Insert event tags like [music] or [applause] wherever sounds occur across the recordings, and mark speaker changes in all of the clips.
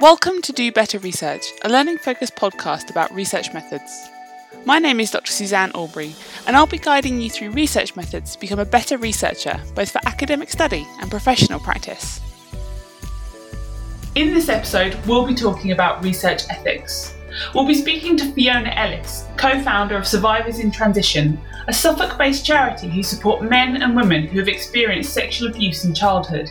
Speaker 1: Welcome to Do Better Research, a learning focused podcast about research methods. My name is Dr. Suzanne Aubrey, and I'll be guiding you through research methods to become a better researcher, both for academic study and professional practice. In this episode, we'll be talking about research ethics. We'll be speaking to Fiona Ellis, co founder of Survivors in Transition, a Suffolk based charity who support men and women who have experienced sexual abuse in childhood.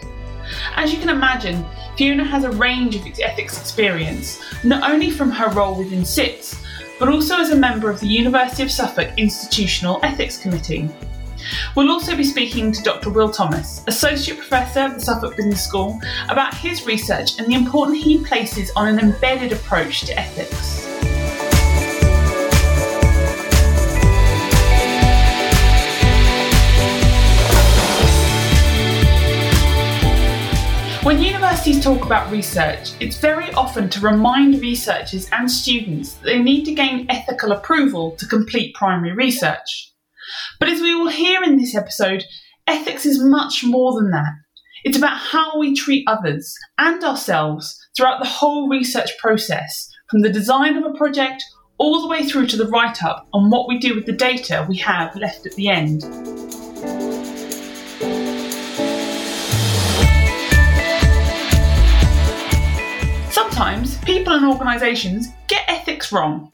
Speaker 1: As you can imagine, Fiona has a range of ethics experience, not only from her role within SITS, but also as a member of the University of Suffolk Institutional Ethics Committee. We'll also be speaking to Dr. Will Thomas, Associate Professor of the Suffolk Business School, about his research and the importance he places on an embedded approach to ethics. Universities talk about research, it's very often to remind researchers and students that they need to gain ethical approval to complete primary research. But as we will hear in this episode, ethics is much more than that. It's about how we treat others and ourselves throughout the whole research process, from the design of a project all the way through to the write up on what we do with the data we have left at the end. Sometimes people and organisations get ethics wrong.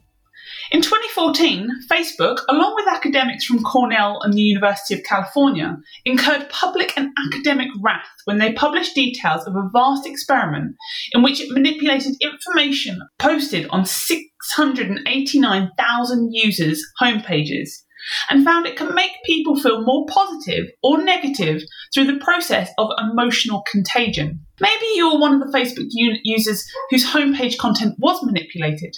Speaker 1: In 2014, Facebook, along with academics from Cornell and the University of California, incurred public and academic wrath when they published details of a vast experiment in which it manipulated information posted on 689,000 users' homepages and found it can make people feel more positive or negative through the process of emotional contagion. Maybe you're one of the Facebook users whose homepage content was manipulated.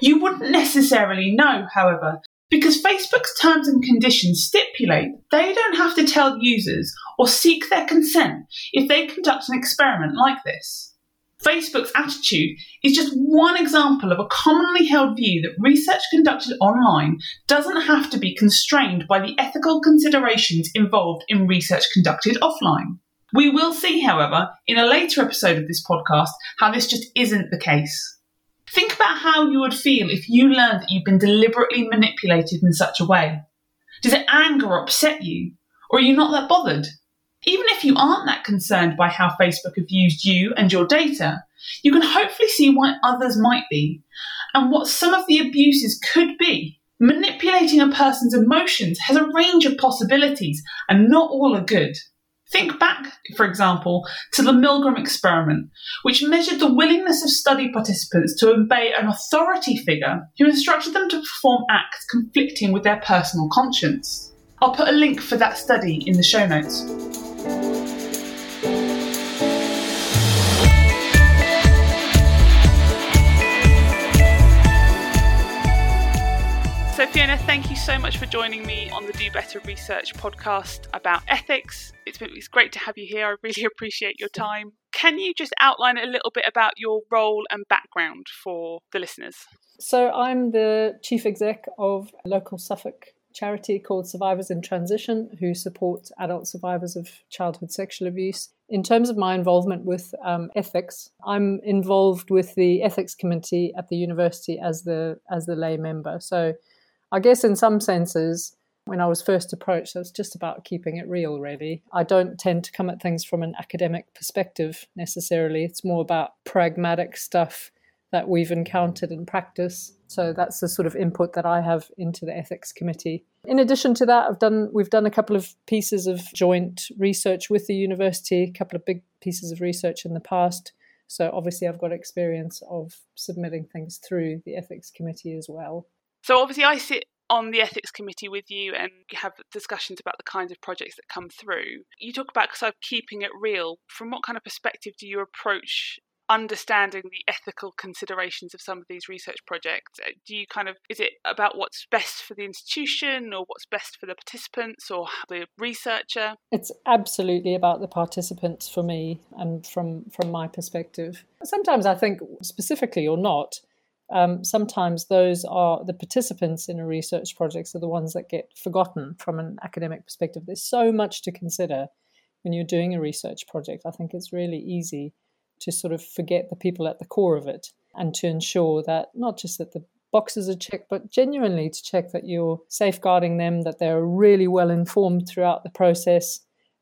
Speaker 1: You wouldn't necessarily know, however, because Facebook's terms and conditions stipulate they don't have to tell users or seek their consent if they conduct an experiment like this. Facebook's attitude is just one example of a commonly held view that research conducted online doesn't have to be constrained by the ethical considerations involved in research conducted offline. We will see, however, in a later episode of this podcast, how this just isn't the case. Think about how you would feel if you learned that you've been deliberately manipulated in such a way. Does it anger or upset you? Or are you not that bothered? Even if you aren't that concerned by how Facebook have used you and your data, you can hopefully see why others might be and what some of the abuses could be. Manipulating a person's emotions has a range of possibilities, and not all are good. Think back, for example, to the Milgram experiment, which measured the willingness of study participants to obey an authority figure who instructed them to perform acts conflicting with their personal conscience. I'll put a link for that study in the show notes. So, Fiona, thank you so much for joining me on the Do Better Research podcast about ethics. It's, been, it's great to have you here. I really [laughs] appreciate your time. Can you just outline a little bit about your role and background for the listeners?
Speaker 2: So, I'm the chief exec of local Suffolk charity called Survivors in Transition, who support adult survivors of childhood sexual abuse. In terms of my involvement with um, ethics, I'm involved with the ethics committee at the university as the as the lay member. So I guess in some senses, when I was first approached, it was just about keeping it real, really. I don't tend to come at things from an academic perspective necessarily. It's more about pragmatic stuff that we've encountered in practice. So that's the sort of input that I have into the ethics committee. In addition to that, I've done we've done a couple of pieces of joint research with the university, a couple of big pieces of research in the past. So obviously I've got experience of submitting things through the ethics committee as well.
Speaker 1: So obviously, I sit on the ethics committee with you and have discussions about the kinds of projects that come through. You talk about sort of keeping it real. From what kind of perspective do you approach understanding the ethical considerations of some of these research projects? Uh, do you kind of is it about what's best for the institution or what's best for the participants or the researcher?
Speaker 2: It's absolutely about the participants for me and from from my perspective. Sometimes I think specifically or not um, sometimes those are the participants in a research project are the ones that get forgotten from an academic perspective. There's so much to consider when you're doing a research project. I think it's really easy to sort of forget the people at the core of it and to ensure that not just that the boxes are checked, but genuinely to check that you're safeguarding them, that they're really well informed throughout the process,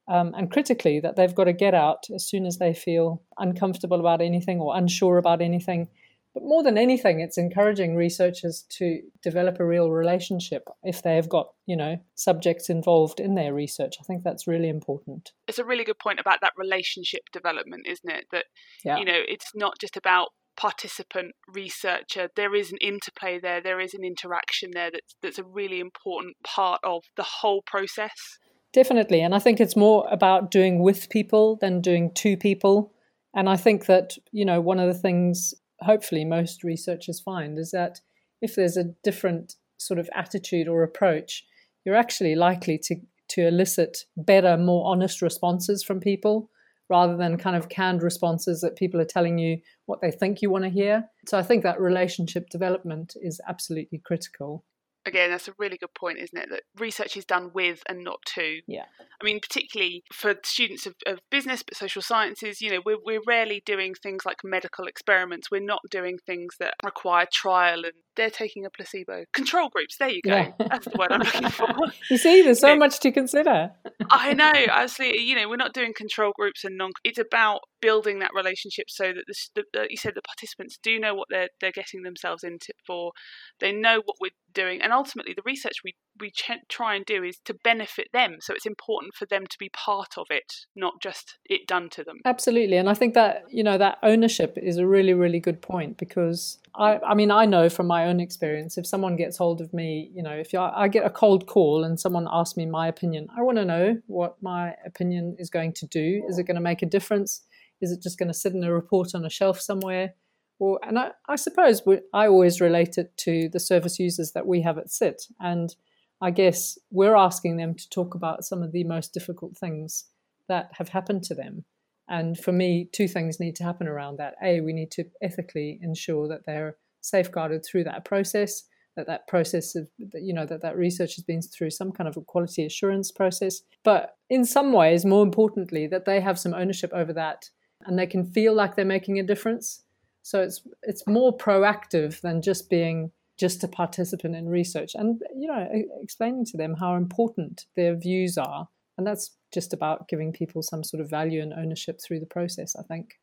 Speaker 2: um, and critically, that they've got to get out as soon as they feel uncomfortable about anything or unsure about anything. But more than anything, it's encouraging researchers to develop a real relationship if they have got, you know, subjects involved in their research. I think that's really important.
Speaker 1: It's a really good point about that relationship development, isn't it? That, yeah. you know, it's not just about participant researcher there is an interplay there there is an interaction there that's that's a really important part of the whole process
Speaker 2: definitely and i think it's more about doing with people than doing to people and i think that you know one of the things hopefully most researchers find is that if there's a different sort of attitude or approach you're actually likely to to elicit better more honest responses from people rather than kind of canned responses that people are telling you what they think you want to hear. So I think that relationship development is absolutely critical
Speaker 1: again, that's a really good point, isn't it? That research is done with and not to.
Speaker 2: Yeah.
Speaker 1: I mean, particularly for students of, of business, but social sciences, you know, we're, we're rarely doing things like medical experiments. We're not doing things that require trial and they're taking a placebo. Control groups, there you go. Yeah. That's the word I'm looking for. [laughs]
Speaker 2: you see, there's so much to consider.
Speaker 1: I know, absolutely. You know, we're not doing control groups and non. It's about building that relationship so that the, the, the, you said the participants do know what they're they're getting themselves into for. They know what we're doing, and ultimately, the research we we ch- try and do is to benefit them. So it's important for them to be part of it, not just it done to them.
Speaker 2: Absolutely, and I think that you know that ownership is a really really good point because I I mean I know from my own experience if someone gets hold of me, you know, if I get a cold call and someone asks me my opinion, I want to know what my opinion is going to do. Is it going to make a difference? Is it just going to sit in a report on a shelf somewhere? Or, and I, I suppose I always relate it to the service users that we have at SIT. And I guess we're asking them to talk about some of the most difficult things that have happened to them. And for me, two things need to happen around that. A, we need to ethically ensure that they're safeguarded through that process, that that process of, you know, that that research has been through some kind of a quality assurance process. But in some ways, more importantly, that they have some ownership over that and they can feel like they're making a difference. So it's it's more proactive than just being just a participant in research and you know explaining to them how important their views are. And that's just about giving people some sort of value and ownership through the process i think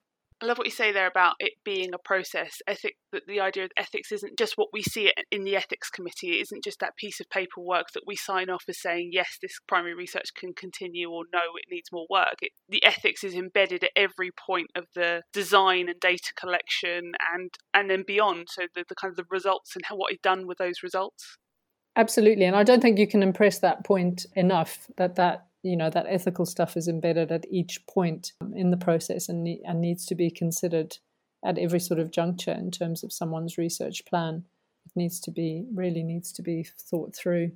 Speaker 1: I love what you say there about it being a process. Ethic, that the idea of ethics isn't just what we see in the ethics committee. It isn't just that piece of paperwork that we sign off as saying yes, this primary research can continue, or no, it needs more work. It, the ethics is embedded at every point of the design and data collection, and and then beyond. So the, the kind of the results and how, what is done with those results.
Speaker 2: Absolutely, and I don't think you can impress that point enough. That that you know that ethical stuff is embedded at each point um, in the process and, and needs to be considered at every sort of juncture in terms of someone's research plan. It needs to be really needs to be thought through.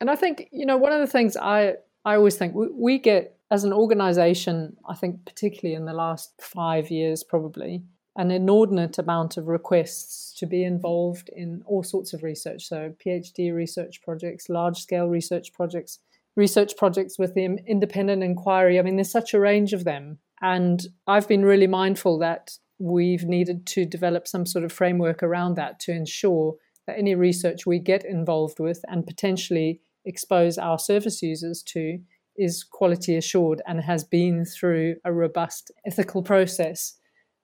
Speaker 2: And i think you know one of the things i i always think we, we get as an organization i think particularly in the last five years probably an inordinate amount of requests to be involved in all sorts of research. So phd research projects large scale research projects research projects with the independent inquiry. I mean, there's such a range of them. And I've been really mindful that we've needed to develop some sort of framework around that to ensure that any research we get involved with and potentially expose our service users to is quality assured and has been through a robust ethical process.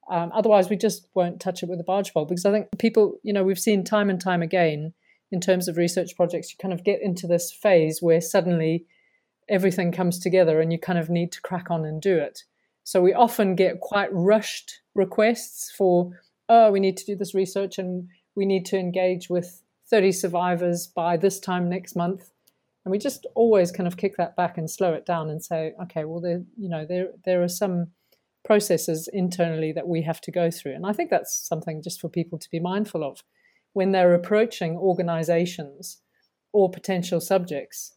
Speaker 2: Um, otherwise, we just won't touch it with a barge pole because I think people, you know, we've seen time and time again in terms of research projects, you kind of get into this phase where suddenly everything comes together and you kind of need to crack on and do it. So we often get quite rushed requests for, oh, we need to do this research and we need to engage with 30 survivors by this time next month. And we just always kind of kick that back and slow it down and say, okay, well, there, you know, there there are some processes internally that we have to go through. And I think that's something just for people to be mindful of when they're approaching organizations or potential subjects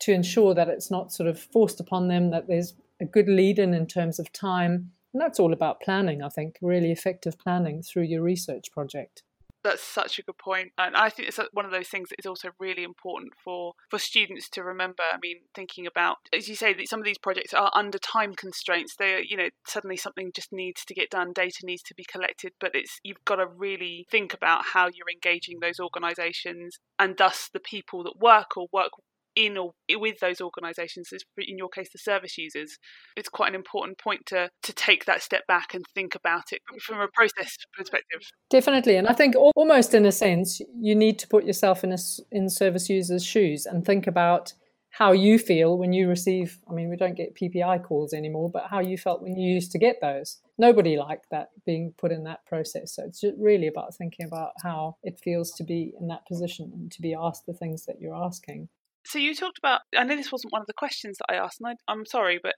Speaker 2: to ensure that it's not sort of forced upon them, that there's a good lead in in terms of time. And that's all about planning, I think, really effective planning through your research project.
Speaker 1: That's such a good point, and I think it's uh, one of those things that is also really important for for students to remember. I mean, thinking about as you say that some of these projects are under time constraints. They, are, you know, suddenly something just needs to get done, data needs to be collected, but it's you've got to really think about how you're engaging those organisations and thus the people that work or work in or with those organisations, in your case, the service users, it's quite an important point to to take that step back and think about it from a process perspective.
Speaker 2: Definitely, and I think almost in a sense, you need to put yourself in a, in service users' shoes and think about how you feel when you receive. I mean, we don't get PPI calls anymore, but how you felt when you used to get those. Nobody liked that being put in that process. So it's really about thinking about how it feels to be in that position and to be asked the things that you're asking
Speaker 1: so you talked about. I know this wasn't one of the questions that I asked, and I, I'm sorry, but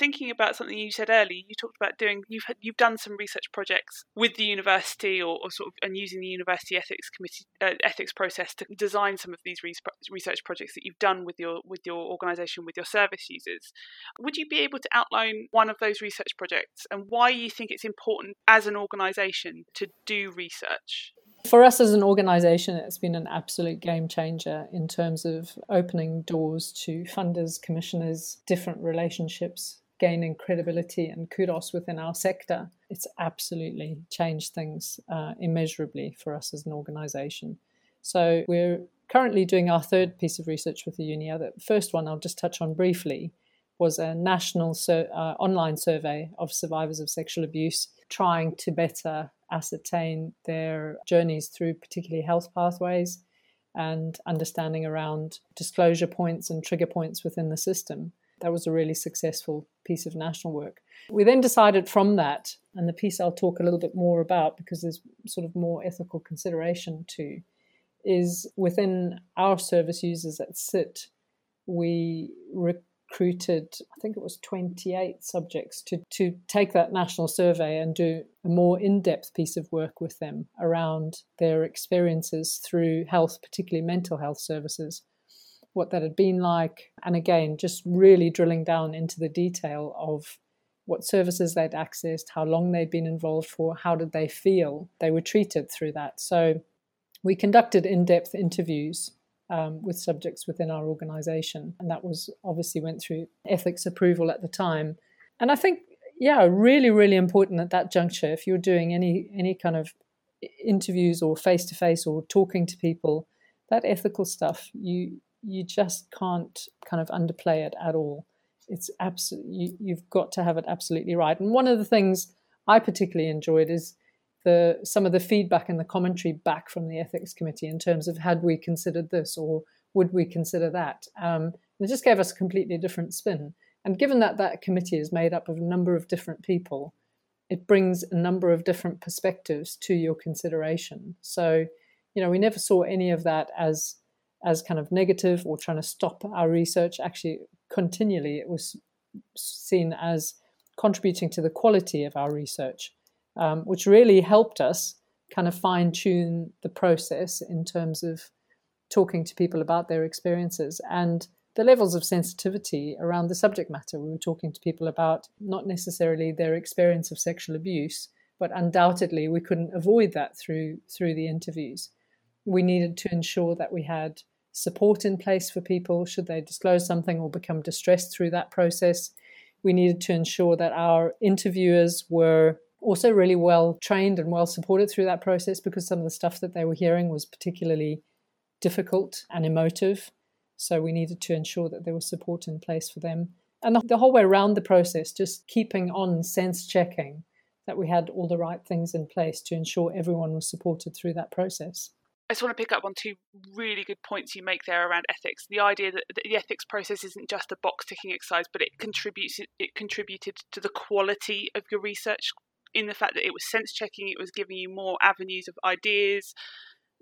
Speaker 1: thinking about something you said earlier, you talked about doing you've you've done some research projects with the university or, or sort of and using the university ethics committee uh, ethics process to design some of these research projects that you've done with your with your organisation with your service users. Would you be able to outline one of those research projects and why you think it's important as an organisation to do research?
Speaker 2: For us as an organization, it's been an absolute game changer in terms of opening doors to funders, commissioners, different relationships, gaining credibility and kudos within our sector. It's absolutely changed things uh, immeasurably for us as an organization. So we're currently doing our third piece of research with the UNIA. The first one I'll just touch on briefly was a national sur- uh, online survey of survivors of sexual abuse, trying to better ascertain their journeys through particularly health pathways and understanding around disclosure points and trigger points within the system. That was a really successful piece of national work. We then decided from that, and the piece I'll talk a little bit more about because there's sort of more ethical consideration too, is within our service users at SIT, we re- recruited, I think it was 28 subjects to, to take that national survey and do a more in depth piece of work with them around their experiences through health, particularly mental health services, what that had been like. And again, just really drilling down into the detail of what services they'd accessed, how long they'd been involved for, how did they feel they were treated through that. So we conducted in depth interviews um, with subjects within our organization. And that was obviously went through ethics approval at the time. And I think, yeah, really, really important at that juncture, if you're doing any any kind of interviews or face to face or talking to people, that ethical stuff, you you just can't kind of underplay it at all. It's absolutely you, you've got to have it absolutely right. And one of the things I particularly enjoyed is the some of the feedback and the commentary back from the ethics committee in terms of had we considered this or would we consider that? Um, it just gave us a completely different spin. And given that that committee is made up of a number of different people, it brings a number of different perspectives to your consideration. So, you know, we never saw any of that as as kind of negative or trying to stop our research. Actually, continually, it was seen as contributing to the quality of our research um, which really helped us kind of fine tune the process in terms of talking to people about their experiences and the levels of sensitivity around the subject matter. We were talking to people about not necessarily their experience of sexual abuse, but undoubtedly we couldn't avoid that through through the interviews. We needed to ensure that we had support in place for people should they disclose something or become distressed through that process. We needed to ensure that our interviewers were also really well trained and well supported through that process because some of the stuff that they were hearing was particularly difficult and emotive. So we needed to ensure that there was support in place for them. And the, whole way around the process, just keeping on sense checking that we had all the right things in place to ensure everyone was supported through that process.
Speaker 1: I just want to pick up on two really good points you make there around ethics. The idea that the ethics process isn't just a box ticking exercise, but it contributes it contributed to the quality of your research in the fact that it was sense checking, it was giving you more avenues of ideas,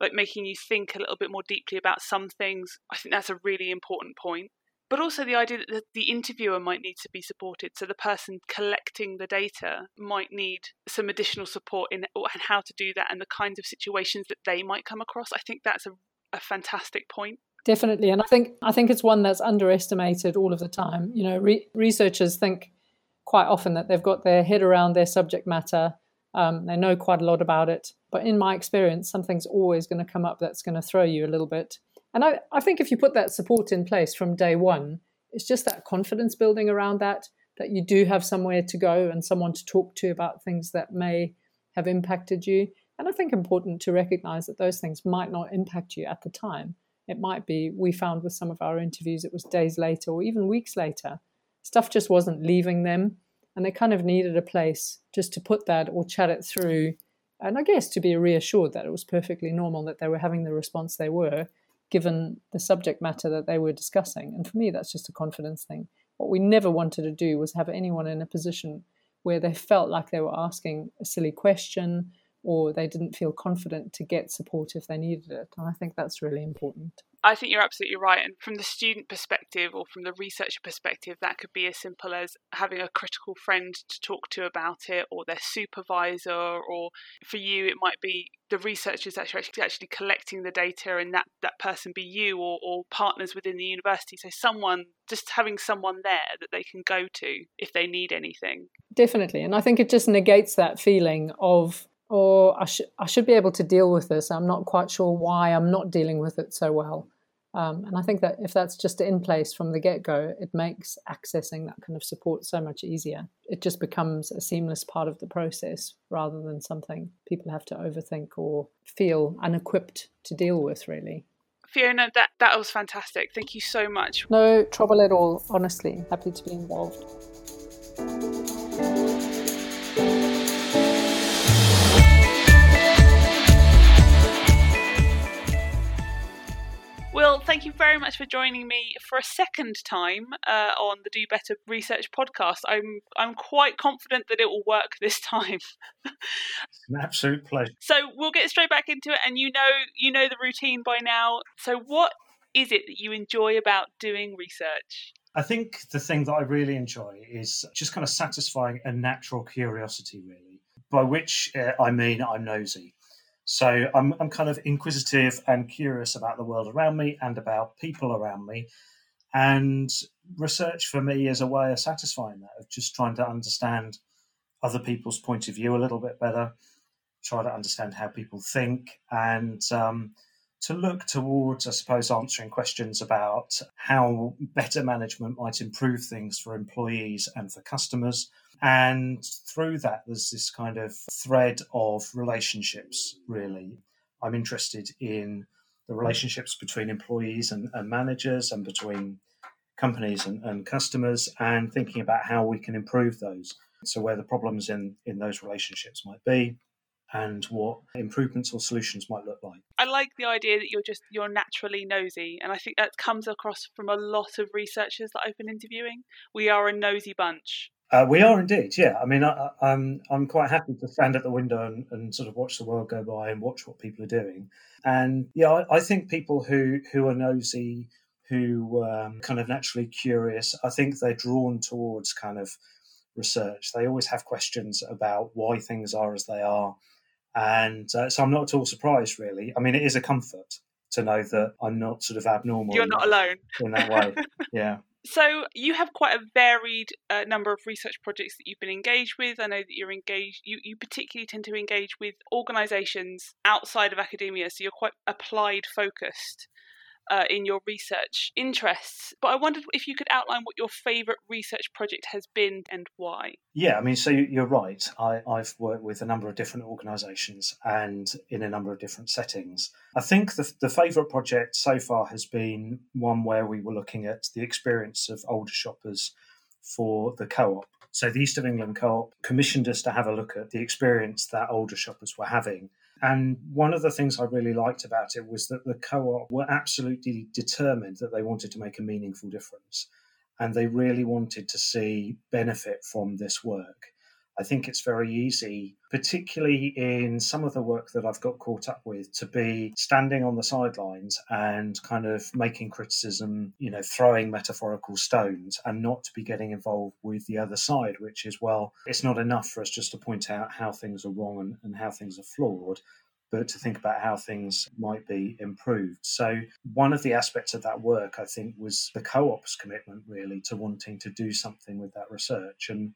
Speaker 1: like making you think a little bit more deeply about some things. I think that's a really important point. But also the idea that the interviewer might need to be supported. So the person collecting the data might need some additional support in and how to do that and the kinds of situations that they might come across. I think that's a, a fantastic point
Speaker 2: definitely and i think i think it's one that's underestimated all of the time you know re- researchers think quite often that they've got their head around their subject matter. Um, they know quite a lot about it. But in my experience, something's always going to come up that's going to throw you a little bit. And I, I think if you put that support in place from day one, it's just that confidence building around that, that you do have somewhere to go and someone to talk to about things that may have impacted you. And I think important to recognize that those things might not impact you at the time. It might be, we found with some of our interviews, it was days later or even weeks later. Stuff just wasn't leaving them. And they kind of needed a place just to put that or chat it through. And I guess to be reassured that it was perfectly normal that they were having the response they were, given the subject matter that they were discussing. And for me, that's just a confidence thing. What we never wanted to do was have anyone in a position where they felt like they were asking a silly question or they didn't feel confident to get support if they needed it. And I think that's really important.
Speaker 1: I think you're absolutely right. And from the student perspective or from the researcher perspective, that could be as simple as having a critical friend to talk to about it, or their supervisor, or for you, it might be the researchers that are actually collecting the data and that, that person be you or, or partners within the university. So, someone, just having someone there that they can go to if they need anything.
Speaker 2: Definitely. And I think it just negates that feeling of or I, sh- I should be able to deal with this. I'm not quite sure why I'm not dealing with it so well. Um, and I think that if that's just in place from the get go, it makes accessing that kind of support so much easier. It just becomes a seamless part of the process rather than something people have to overthink or feel unequipped to deal with, really.
Speaker 1: Fiona, that, that was fantastic. Thank you so much.
Speaker 2: No trouble at all, honestly. Happy to be involved.
Speaker 1: Thank you very much for joining me for a second time uh, on the Do Better Research podcast. I'm I'm quite confident that it will work this [laughs] time.
Speaker 3: it's an absolute pleasure.
Speaker 1: So we'll get straight back into it, and you know you know the routine by now. So what is it that you enjoy about doing research?
Speaker 3: I think the thing that I really enjoy is just kind of satisfying a natural curiosity, really. By which uh, I mean I'm nosy. So I'm, I'm kind of inquisitive and curious about the world around me and about people around me. And research for me is a way of satisfying that, of just trying to understand other people's point of view a little bit better, try to understand how people think, and um, to look towards, I suppose, answering questions about how better management might improve things for employees and for customers and through that, there's this kind of thread of relationships, really. I'm interested in the relationships between employees and, and managers and between companies and, and, customers and thinking about how we can improve those. So, where the problems in, in those relationships might be and what improvements or solutions might look like.
Speaker 1: I like the idea that you're just you're naturally nosy and I think that comes across from a lot of researchers that I've been interviewing. We are a nosy bunch.
Speaker 3: Uh, we are indeed, yeah. I mean, I, am I'm, I'm quite happy to stand at the window and, and, sort of watch the world go by and watch what people are doing. And yeah, I, I think people who who are nosy, who um, kind of naturally curious, I think they're drawn towards kind of research. They always have questions about why things are as they are, and uh, so I'm not at all surprised, really. I mean, it is a comfort to know that I'm not sort of abnormal.
Speaker 1: You're not alone
Speaker 3: in that way. [laughs] yeah.
Speaker 1: So you have quite a varied uh, number of research projects that you've been engaged with. I know that you're engaged. You, you particularly tend to engage with organisations outside of academia, so you're quite applied focused uh, in your research interests. But I wondered if you could outline what your favourite research project has been and why.
Speaker 3: Yeah, I mean, so you're right. I, I've worked with a number of different organisations and in a number of different settings. I think the, the favourite project so far has been one where we were looking at the experience of older shoppers for the co op. So the East of England Co op commissioned us to have a look at the experience that older shoppers were having and one of the things I really liked about it was that the co op were absolutely determined that they wanted to make a meaningful difference. And they really wanted to see benefit from this work. I think it's very easy, particularly in some of the work that I've got caught up with, to be standing on the sidelines and kind of making criticism, you know, throwing metaphorical stones and not to be getting involved with the other side, which is, well, it's not enough for us just to point out how things are wrong and, and how things are flawed but to think about how things might be improved. So, one of the aspects of that work, I think, was the co op's commitment really to wanting to do something with that research. And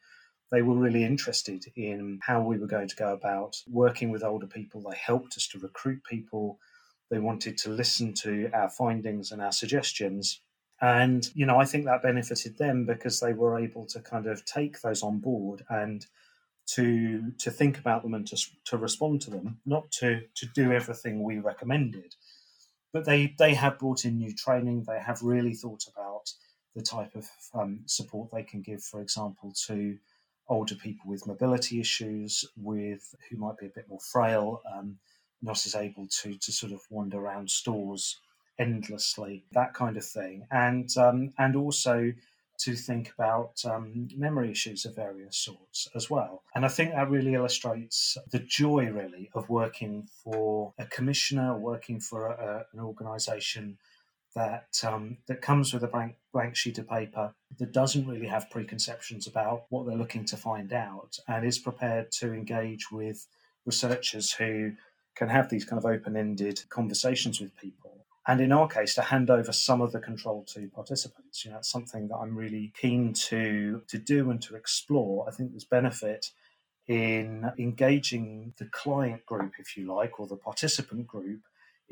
Speaker 3: they were really interested in how we were going to go about working with older people. They helped us to recruit people. They wanted to listen to our findings and our suggestions. And, you know, I think that benefited them because they were able to kind of take those on board and to to think about them and to, to respond to them, not to to do everything we recommended. But they they have brought in new training. They have really thought about the type of um, support they can give, for example, to older people with mobility issues, with who might be a bit more frail, um, not as able to to sort of wander around stores endlessly, that kind of thing, and um, and also to think about um, memory issues of various sorts as well. And I think that really illustrates the joy, really, of working for a commissioner, working for a, an organisation that um, that comes with a blank blank sheet of paper that doesn't really have preconceptions about what they're looking to find out and is prepared to engage with researchers who can have these kind of open-ended conversations with people. And in our case to hand over some of the control to participants. You know it's something that i'm really keen to to do and to explore. I think there's benefit in engaging the client group if you like or the participant group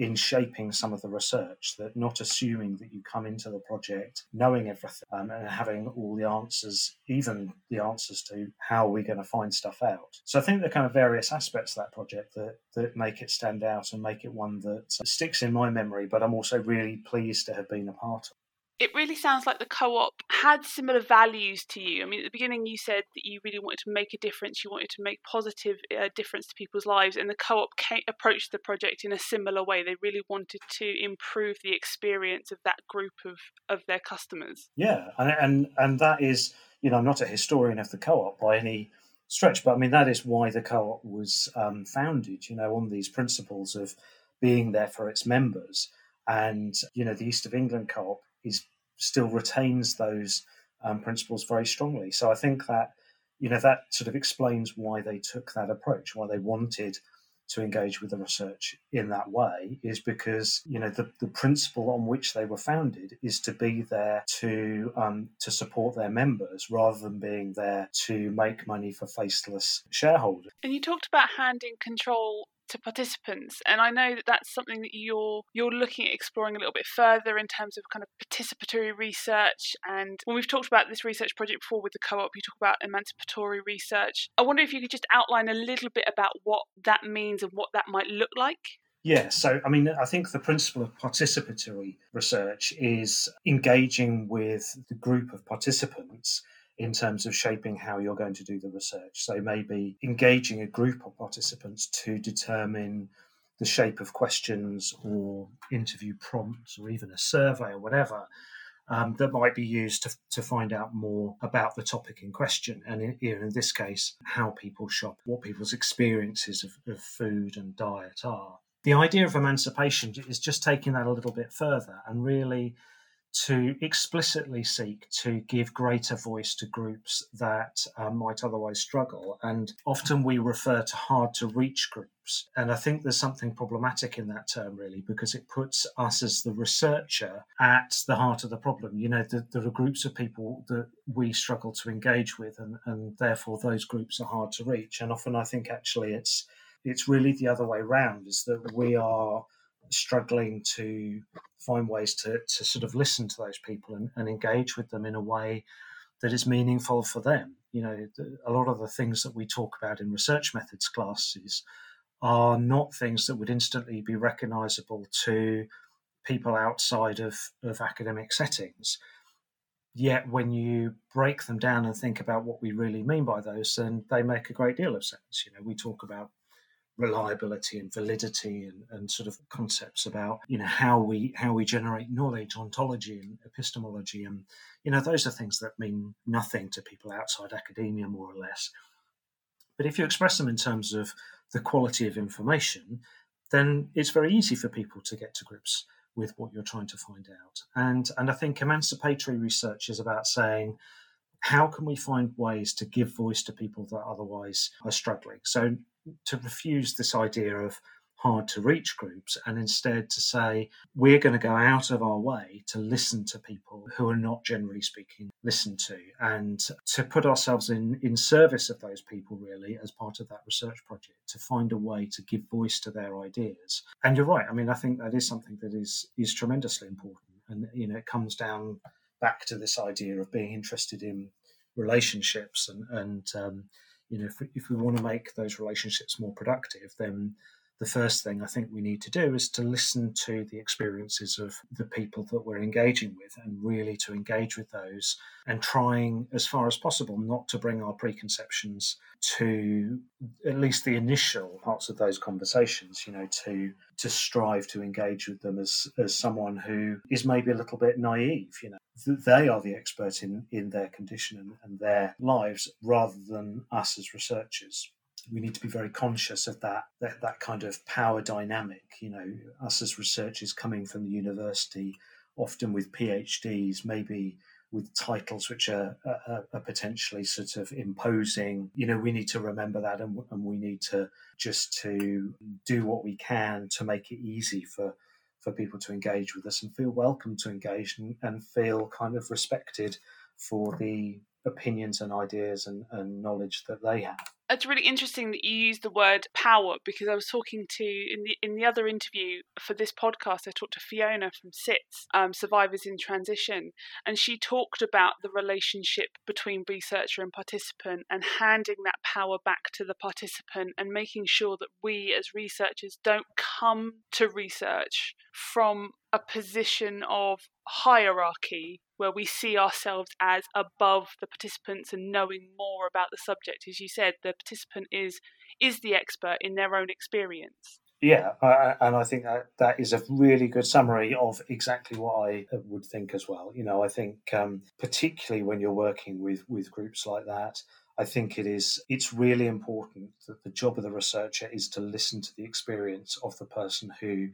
Speaker 3: in shaping some of the research that not assuming that you come into the project knowing everything um, and having all the answers even the answers to how are we're going to find stuff out. So i think there are kind of various aspects of that project that that make it stand out and make it one that sticks in my memory but i'm also really pleased to have been a part of
Speaker 1: it really sounds like the co-op had similar values to you. I mean, at the beginning you said that you really wanted to make a difference, you wanted to make positive uh, difference to people's lives, and the co-op came, approached the project in a similar way. They really wanted to improve the experience of that group of of their customers.
Speaker 3: Yeah, and and, and that is, you know, I'm not a historian of the co-op by any stretch, but I mean that is why the co-op was um, founded. You know, on these principles of being there for its members. And you know, the East of England co-op is still retains those um, principles very strongly. So I think that you know that sort of explains why they took that approach, why they wanted to engage with the research in that way is because you know the, the principle on which they were founded is to be there to um, to support their members rather than being there to make money for faceless shareholders.
Speaker 1: And you talked about handing control to participants and i know that that's something that you're you're looking at exploring a little bit further in terms of kind of participatory research and when we've talked about this research project before with the co-op you talk about emancipatory research. I wonder if you could just outline a little bit about what that means and what that might look like.
Speaker 3: Yeah, so I mean, I think the principle of participatory research is engaging with the group of participants in terms of shaping how you're going to do the research. So maybe engaging a group of participants to determine the shape of questions or interview prompts or even a survey or whatever um, that might be used to, to find out more about the topic in question. And in, in this case, how people shop, what people's experiences of, of food and diet are. The idea of emancipation is just taking that a little bit further and really to explicitly seek to give greater voice to groups that uh, might otherwise struggle. And often we refer to hard to reach groups. And I think there's something problematic in that term, really, because it puts us as the researcher at the heart of the problem. You know, the, there are groups of people that we struggle to engage with, and, and therefore those groups are hard to reach. And often I think actually it's it's really the other way around is that we are struggling to find ways to, to sort of listen to those people and, and engage with them in a way that is meaningful for them. You know, the, a lot of the things that we talk about in research methods classes are not things that would instantly be recognizable to people outside of, of academic settings. Yet, when you break them down and think about what we really mean by those, then they make a great deal of sense. You know, we talk about reliability and validity and, and sort of concepts about you know how we how we generate knowledge ontology and epistemology. And you know those are things that mean nothing to people outside academia more or less. But if you express them in terms of the quality of information then it's very easy for people to get to grips with what you're trying to find out. And and i think emancipatory research is about saying how can we find ways to give voice to people that otherwise are struggling? So to refuse this idea of hard to reach groups and instead to say we're going to go out of our way to listen to people who are not generally speaking listened to and to put ourselves in in service of those people really as part of that research project to find a way to give voice to their ideas. And you're right i mean i think that is something that is is tremendously important. And you know it comes down back to this idea of being interested in relationships and and um, you know if, if we want to make those relationships more productive then the first thing I think we need to do is to listen to the experiences of the people that we're engaging with and really to engage with those and trying as far as possible not to bring our preconceptions to at least the initial parts of those conversations you know to to strive to engage with them as as someone who is maybe a little bit naive you know. They are the expert in in their condition and, and their lives rather than us as researchers we need to be very conscious of that, that that kind of power dynamic. You know, us as researchers coming from the university, often with PhDs, maybe with titles which are, are, are, potentially sort of imposing. You know, we need to remember that, and, and we need to just to do what we can to make it easy for for people to engage with us and feel welcome to engage and, and feel kind of respected for the opinions and ideas and, and knowledge that they have
Speaker 1: it's really interesting that you use the word power because I was talking to in the in the other interview for this podcast. I talked to Fiona from SITS, um, Survivors in Transition, and she talked about the relationship between researcher and participant and handing that power back to the participant and making sure that we as researchers don't come to research from a position of hierarchy where we see ourselves as above the participants and knowing more about the subject. As you said the participant is is the expert in their own experience.
Speaker 3: Yeah and i think that that is a really good summary of exactly what i would think as well. You know i think um, particularly when you're working with with groups like that I think it is it's really important that the job of the researcher is to listen to the experience of the person who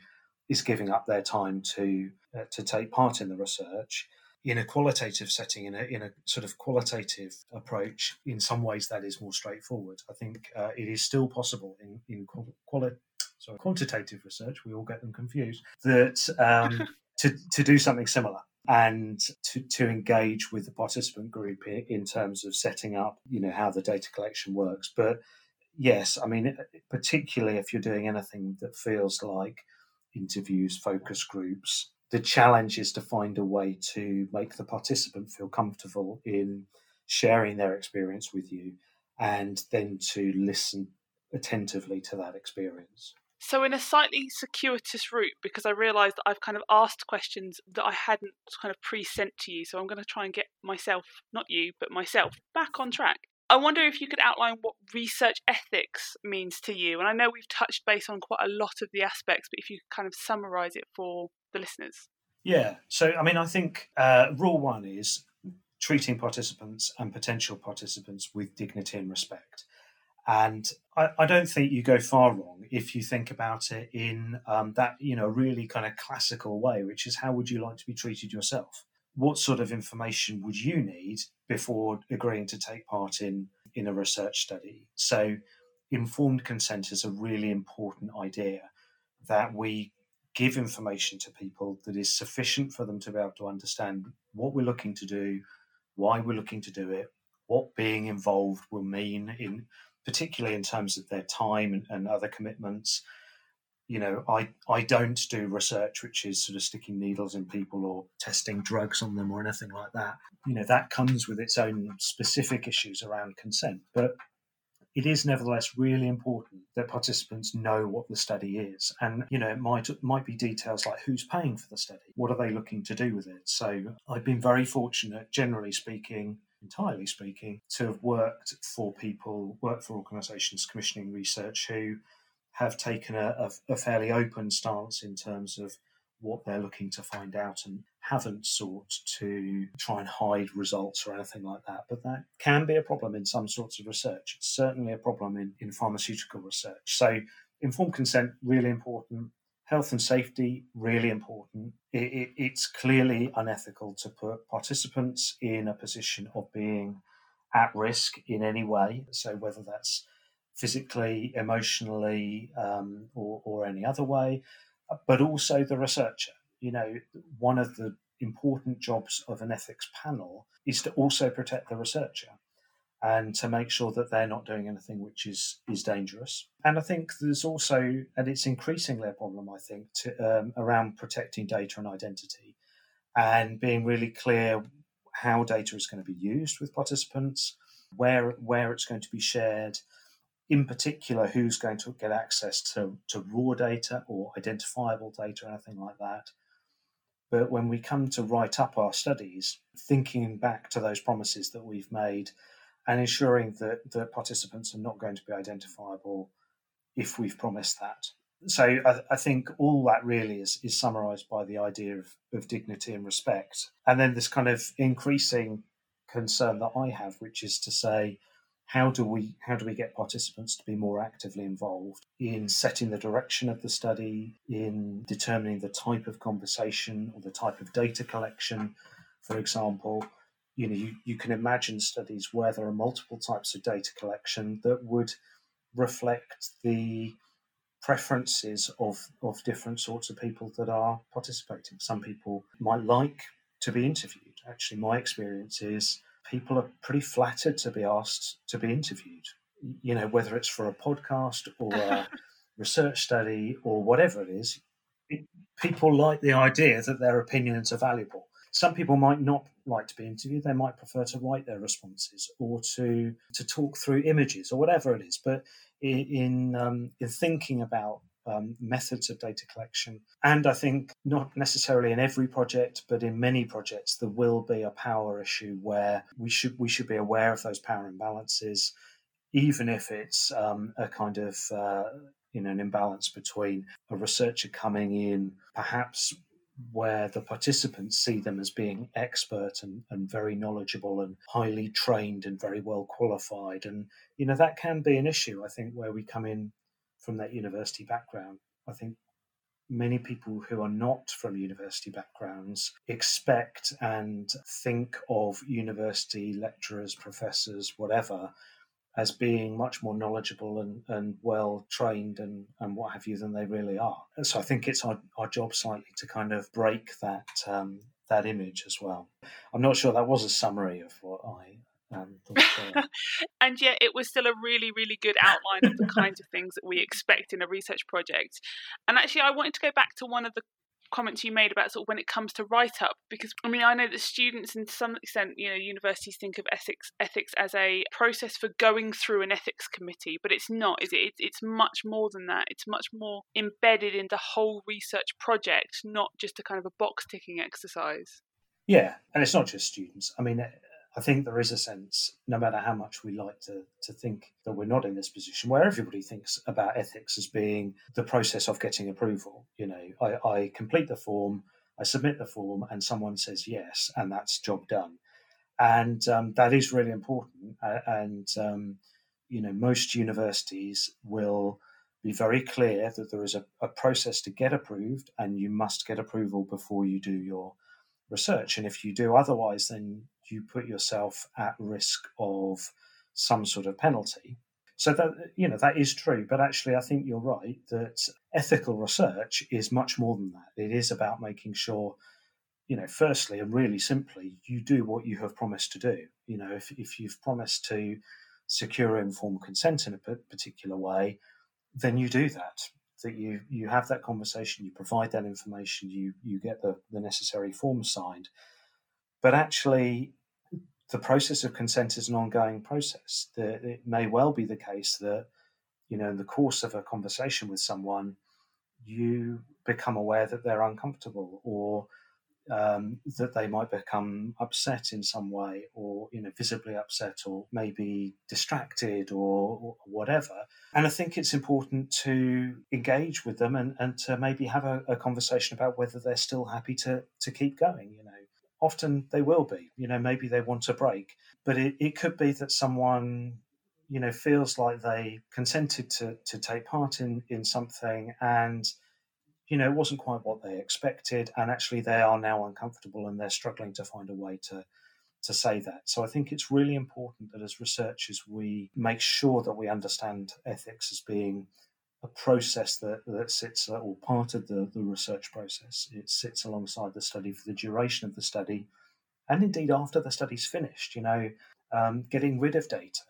Speaker 3: is giving up their time to uh, to take part in the research in a qualitative setting, in a, in a sort of qualitative approach, in some ways that is more straightforward. I think uh, it is still possible in, in quali- sorry, quantitative research, we all get them confused, that um, [laughs] to, to do something similar and to, to engage with the participant group in, in terms of setting up, you know, how the data collection works. But yes, I mean, particularly if you're doing anything that feels like interviews, focus groups. The challenge is to find a way to make the participant feel comfortable in sharing their experience with you and then to listen attentively to that experience.
Speaker 1: So, in a slightly circuitous route, because I realised I've kind of asked questions that I hadn't kind of pre sent to you, so I'm going to try and get myself, not you, but myself, back on track. I wonder if you could outline what research ethics means to you. And I know we've touched base on quite a lot of the aspects, but if you could kind of summarize it for the listeners.
Speaker 3: Yeah. So, I mean, I think uh, rule one is treating participants and potential participants with dignity and respect. And I, I don't think you go far wrong if you think about it in um, that, you know, really kind of classical way, which is how would you like to be treated yourself? What sort of information would you need before agreeing to take part in in a research study? So informed consent is a really important idea that we give information to people that is sufficient for them to be able to understand what we're looking to do why we're looking to do it what being involved will mean in particularly in terms of their time and, and other commitments you know, I, I don't do research which is sort of sticking needles in people or testing drugs on them or anything like that. You know, that comes with its own specific issues around consent. But it is nevertheless really important that participants know what the study is. And, you know, it might, might be details like who's paying for the study, what are they looking to do with it. So I've been very fortunate, generally speaking, entirely speaking, to have worked for people, worked for organisations commissioning research who have taken a, a, a, fairly open stance in terms of what they're looking to find out and haven't sought to try and hide results or anything like that. But that can be a problem in some sorts of research. It's certainly a problem in, in pharmaceutical research. So, informed consent, really important. Health and safety, really important. It, it, it's clearly unethical to put participants in a position of being at risk in any way. So, whether that's physically, emotionally, um, or, or any other way, but also the researcher. You know, one of the important jobs of an ethics panel is to also protect the researcher and to make sure that they're not doing anything which is is dangerous. And I think there's also, and it's increasingly a problem, I think, to, um, around protecting data and identity, and being really clear how data is going to be used with participants, where where it's going to be shared, in particular, who's going to get access to, to raw data or identifiable data, or anything like that. But when we come to write up our studies, thinking back to those promises that we've made and ensuring that, that participants are not going to be identifiable if we've promised that. So I, I think all that really is, is summarized by the idea of, of dignity and respect. And then this kind of increasing concern that I have, which is to say, how do we how do we get participants to be more actively involved in setting the direction of the study, in determining the type of conversation or the type of data collection, for example, you know, you, you can imagine studies where there are multiple types of data collection that would reflect the preferences of, of different sorts of people that are participating. Some people might like to be interviewed. Actually, my experience is people are pretty flattered to be asked to be interviewed. You know, whether it's for a podcast or a [laughs] research study or whatever it is, it, people like the idea that their opinions are valuable. Some people might not like to be interviewed; they might prefer to write their responses or to to talk through images or whatever it is. But in in, um, in thinking about um, methods of data collection. And I think not necessarily in every project, but in many projects, there will be a power issue where we should we should be aware of those power imbalances, even if it's um, a kind of uh, you know an imbalance between a researcher coming in, perhaps where the participants see them as being expert and, and very knowledgeable and highly trained and very well qualified. And, you know, that can be an issue, I think, where we come in from that university background. I think many people who are not from university backgrounds expect and think of university lecturers, professors, whatever, as being much more knowledgeable and, and well trained and, and what have you than they really are. So I think it's our, our job slightly to kind of break that um, that image as well. I'm not sure that was a summary of what I um, [laughs]
Speaker 1: and yet, it was still a really, really good outline of the kinds of things that we expect in a research project. And actually, I wanted to go back to one of the comments you made about sort of when it comes to write up because i mean i know that students and to some extent you know universities think of ethics ethics as a process for going through an ethics committee but it's not is it? It's much more than that. It's much more embedded in the whole research project not just a kind of a box ticking exercise.
Speaker 3: Yeah and it's not just students. I mean I think there is a sense, no matter how much we like to, to think that we're not in this position, where everybody thinks about ethics as being the process of getting approval. You know, I, I complete the form, I submit the form, and someone says yes, and that's job done. And um, that is really important. and, um, you know, most universities will be very clear that there is a, a process to get approved, and you must get approval before you do your research. And if you do otherwise, then you put yourself at risk of some sort of penalty. So that you know that is true, but actually I think you're right that ethical research is much more than that. It is about making sure, you know, firstly and really simply, you do what you have promised to do. You know, if if you've promised to secure informed consent in a particular way, then you do that. That you you have that conversation, you provide that information, you you get the, the necessary forms signed. But actually, the process of consent is an ongoing process. That it may well be the case that, you know, in the course of a conversation with someone, you become aware that they're uncomfortable or um, that they might become upset in some way or you know visibly upset or maybe distracted or, or, whatever and i think it's important to engage with them and, and to maybe have a, a conversation about whether they're still happy to to keep going you know often they will be. You know, maybe they want a break, but it, it could be that someone, you know, feels like they consented to, to take part in, in something and, you know, it wasn't quite what they expected. And actually, they are now uncomfortable and they're struggling to find a way to, to say that. So I think it's really important that as researchers we make sure that we understand ethics as being a process that, that sits uh, or part of the, the research process. It sits alongside the study for the duration of the study and indeed after the study's finished, you know, um, getting rid of data.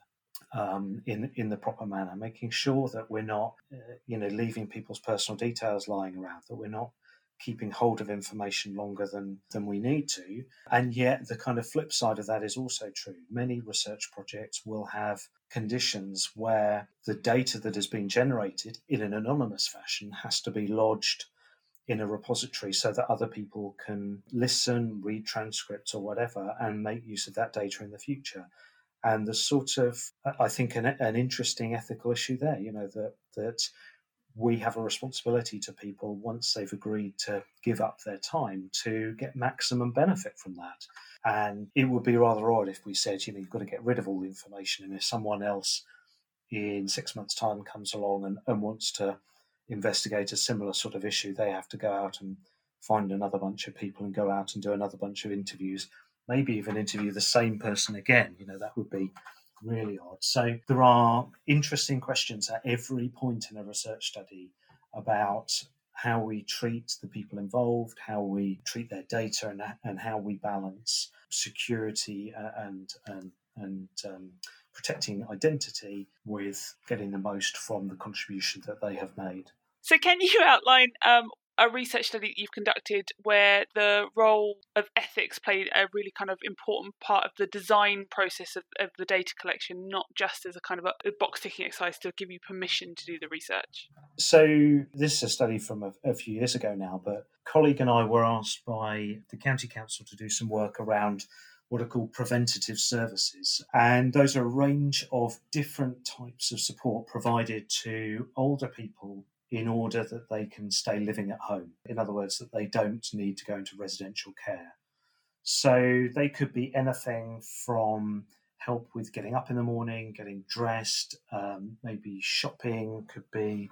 Speaker 3: Um, in in the proper manner, making sure that we're not, uh, you know, leaving people's personal details lying around, that we're not keeping hold of information longer than than we need to and yet the kind of flip side of that is also true many research projects will have conditions where the data that has been generated in an anonymous fashion has to be lodged in a repository so that other people can listen read transcripts or whatever and make use of that data in the future. And the sort of i think an, an interesting ethical issue there you know that that we have a responsibility to people once they've agreed to give up their time to get maximum benefit from that. And it would be rather odd if we said, you know, you've got to get rid of all the information. And if someone else in six months' time comes along and, and wants to investigate a similar sort of issue, they have to go out and find another bunch of people and go out and do another bunch of interviews, maybe even interview the same person again. You know, that would be really odd. So there are interesting questions at every point in a research study about how we treat the people involved, how we treat their data, and, and how we balance security and and and um, protecting identity with getting the most from the contribution that they have made.
Speaker 1: So, can you outline um, a research study that you've conducted where the role of ethics played a really kind of important part of the design process of, of the data collection, not just as a kind of a, a box ticking exercise to give you permission to do the research?
Speaker 3: So, this is a study from a, a few years ago now, but colleague and I were asked by the County Council to do some work around what are called preventative services. And those are a range of different types of support provided to older people in order that they can stay living at home. In other words, that they don't need to go into residential care. So they could be anything from help with getting up in the morning, getting dressed, um, maybe shopping, could be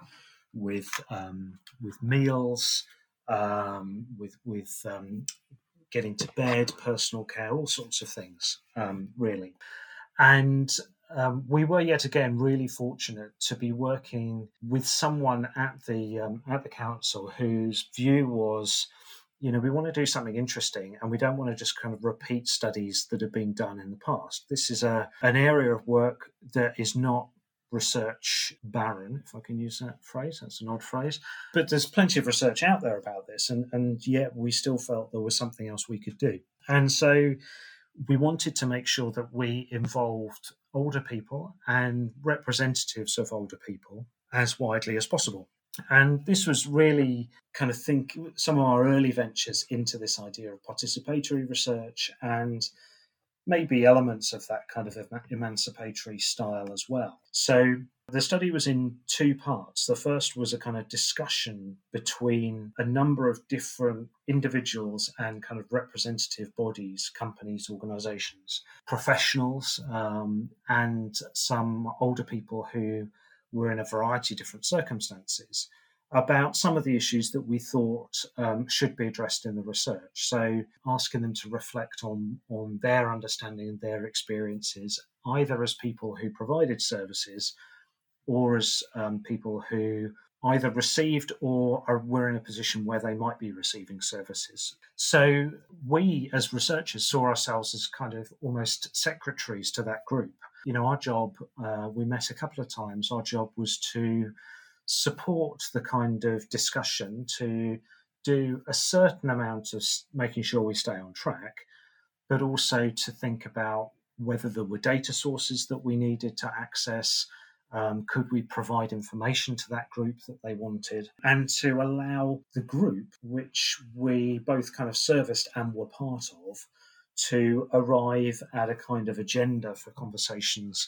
Speaker 3: with um, with meals, um, with with um, getting to bed, personal care, all sorts of things, um, really. And um, we were yet again really fortunate to be working with someone at the um, at the council whose view was, you know, we want to do something interesting, and we don't want to just kind of repeat studies that have been done in the past. This is a an area of work that is not research barren, if I can use that phrase. That's an odd phrase. But there's plenty of research out there about this, and, and yet we still felt there was something else we could do. And so we wanted to make sure that we involved older people and representatives of older people as widely as possible. And this was really kind of think some of our early ventures into this idea of participatory research and maybe elements of that kind of emancipatory style as well. So the study was in two parts. The first was a kind of discussion between a number of different individuals and kind of representative bodies, companies, organizations, professionals, um, and some older people who were in a variety of different circumstances about some of the issues that we thought um, should be addressed in the research. So, asking them to reflect on, on their understanding and their experiences, either as people who provided services or as um, people who either received or are, were in a position where they might be receiving services. So, we as researchers saw ourselves as kind of almost secretaries to that group. You know, our job, uh, we met a couple of times, our job was to support the kind of discussion to do a certain amount of making sure we stay on track, but also to think about whether there were data sources that we needed to access. Um, could we provide information to that group that they wanted? And to allow the group, which we both kind of serviced and were part of, to arrive at a kind of agenda for conversations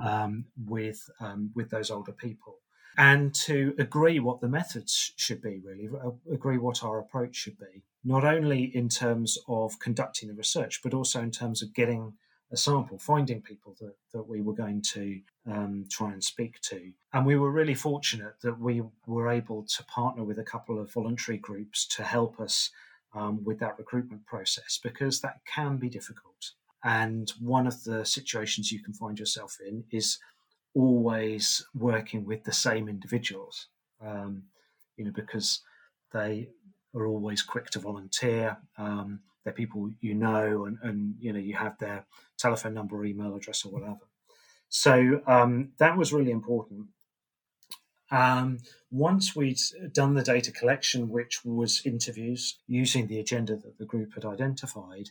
Speaker 3: um, with um, with those older people and to agree what the methods should be, really, uh, agree what our approach should be, not only in terms of conducting the research, but also in terms of getting a sample, finding people that, that we were going to um, try and speak to. And we were really fortunate that we were able to partner with a couple of voluntary groups to help us um, with that recruitment process because that can be difficult. And one of the situations you can find yourself in is always working with the same individuals, um, you know, because they are always quick to volunteer. Um, they're people you know, and, and you know you have their telephone number, email address, or whatever. So um, that was really important. Um, once we'd done the data collection, which was interviews using the agenda that the group had identified,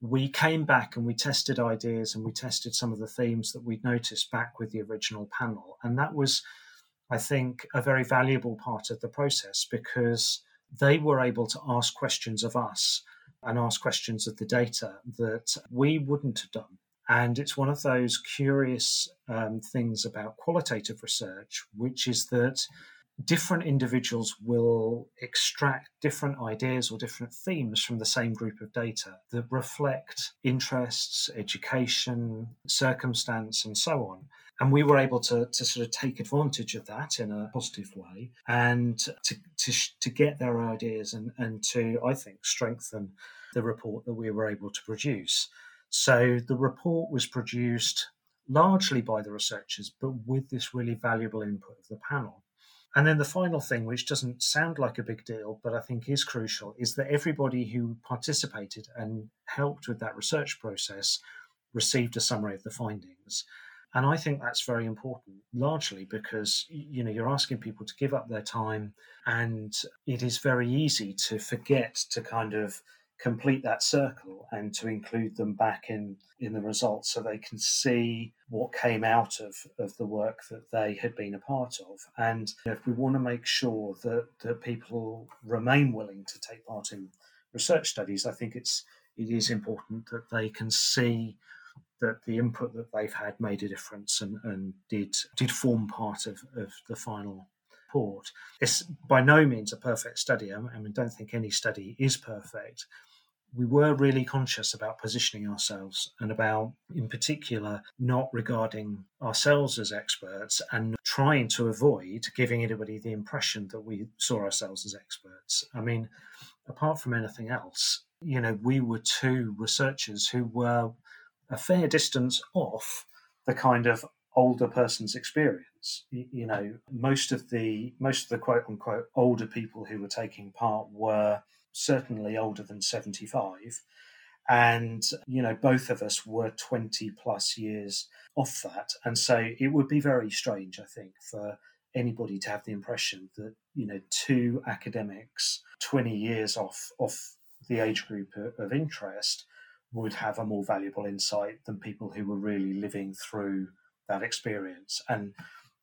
Speaker 3: we came back and we tested ideas and we tested some of the themes that we'd noticed back with the original panel. And that was, I think, a very valuable part of the process because they were able to ask questions of us and ask questions of the data that we wouldn't have done. And it's one of those curious um, things about qualitative research, which is that different individuals will extract different ideas or different themes from the same group of data that reflect interests, education, circumstance, and so on. And we were able to, to sort of take advantage of that in a positive way and to, to, to get their ideas and, and to, I think, strengthen the report that we were able to produce. So the report was produced largely by the researchers, but with this really valuable input of the panel. And then the final thing, which doesn't sound like a big deal, but I think is crucial, is that everybody who participated and helped with that research process received a summary of the findings. And I think that's very important, largely because you know you're asking people to give up their time, and it is very easy to forget to kind of complete that circle and to include them back in in the results so they can see what came out of of the work that they had been a part of. And if we want to make sure that that people remain willing to take part in research studies i think it's it is important that they can see that the input that they've had made a difference and, and did did form part of, of the final It's by no means a perfect study. I mean, don't think any study is perfect, we were really conscious about positioning ourselves and about, in particular, not regarding ourselves as experts and trying to avoid giving anybody the impression that we saw ourselves as experts. I mean, apart from anything else, you know, we were two researchers who were a fair distance off the kind of older person's experience. You, know, most of the most of the quote unquote older people who were taking part were certainly older than 75. And, you know, both of us were 20 plus years off that. And so it would be very strange, I think, for anybody to have the impression that, you know, two academics 20 years off, off the age group of interest would have a more valuable insight than people who were really living through that experience. And,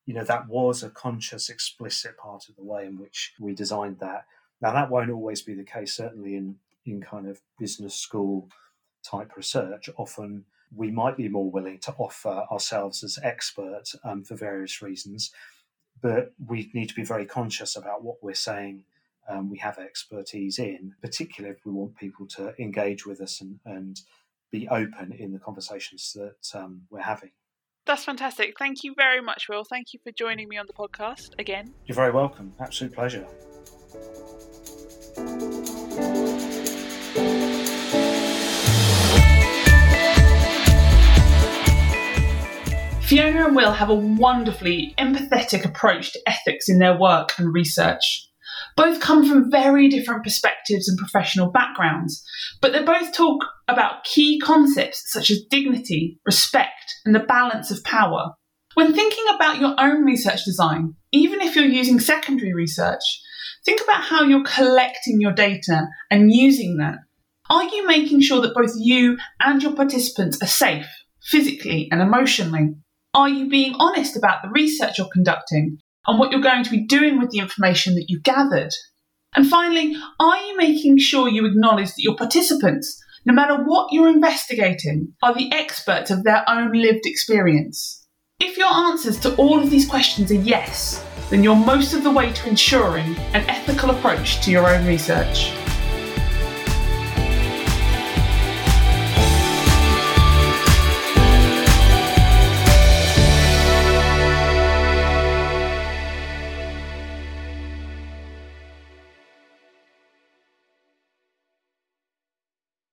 Speaker 3: you know, that was a conscious, explicit part of the way in which we designed that. Now, that won't always be the case, certainly in, in kind of business school type research. Often we might be more willing to offer ourselves as experts um, for various reasons, but we need to be very conscious about what we're saying um, we have expertise in, particularly if we want people to engage with us and, and be open in the conversations that um, we're having.
Speaker 1: That's fantastic. Thank you very much, Will. Thank you for joining me on the podcast again.
Speaker 3: You're very welcome. Absolute pleasure.
Speaker 1: Fiona and Will have a wonderfully empathetic approach to ethics in their work and research. Both come from very different perspectives and professional backgrounds, but they both talk about key concepts such as dignity, respect, and the balance of power. When thinking about your own research design, even if you're using secondary research, think about how you're collecting your data and using that. Are you making sure that both you and your participants are safe, physically and emotionally? Are you being honest about the research you're conducting and what you're going to be doing with the information that you've gathered? And finally, are you making sure you acknowledge that your participants, no matter what you're investigating, are the experts of their own lived experience? If your answers to all of these questions are yes, then you're most of the way to ensuring an ethical approach to your own research.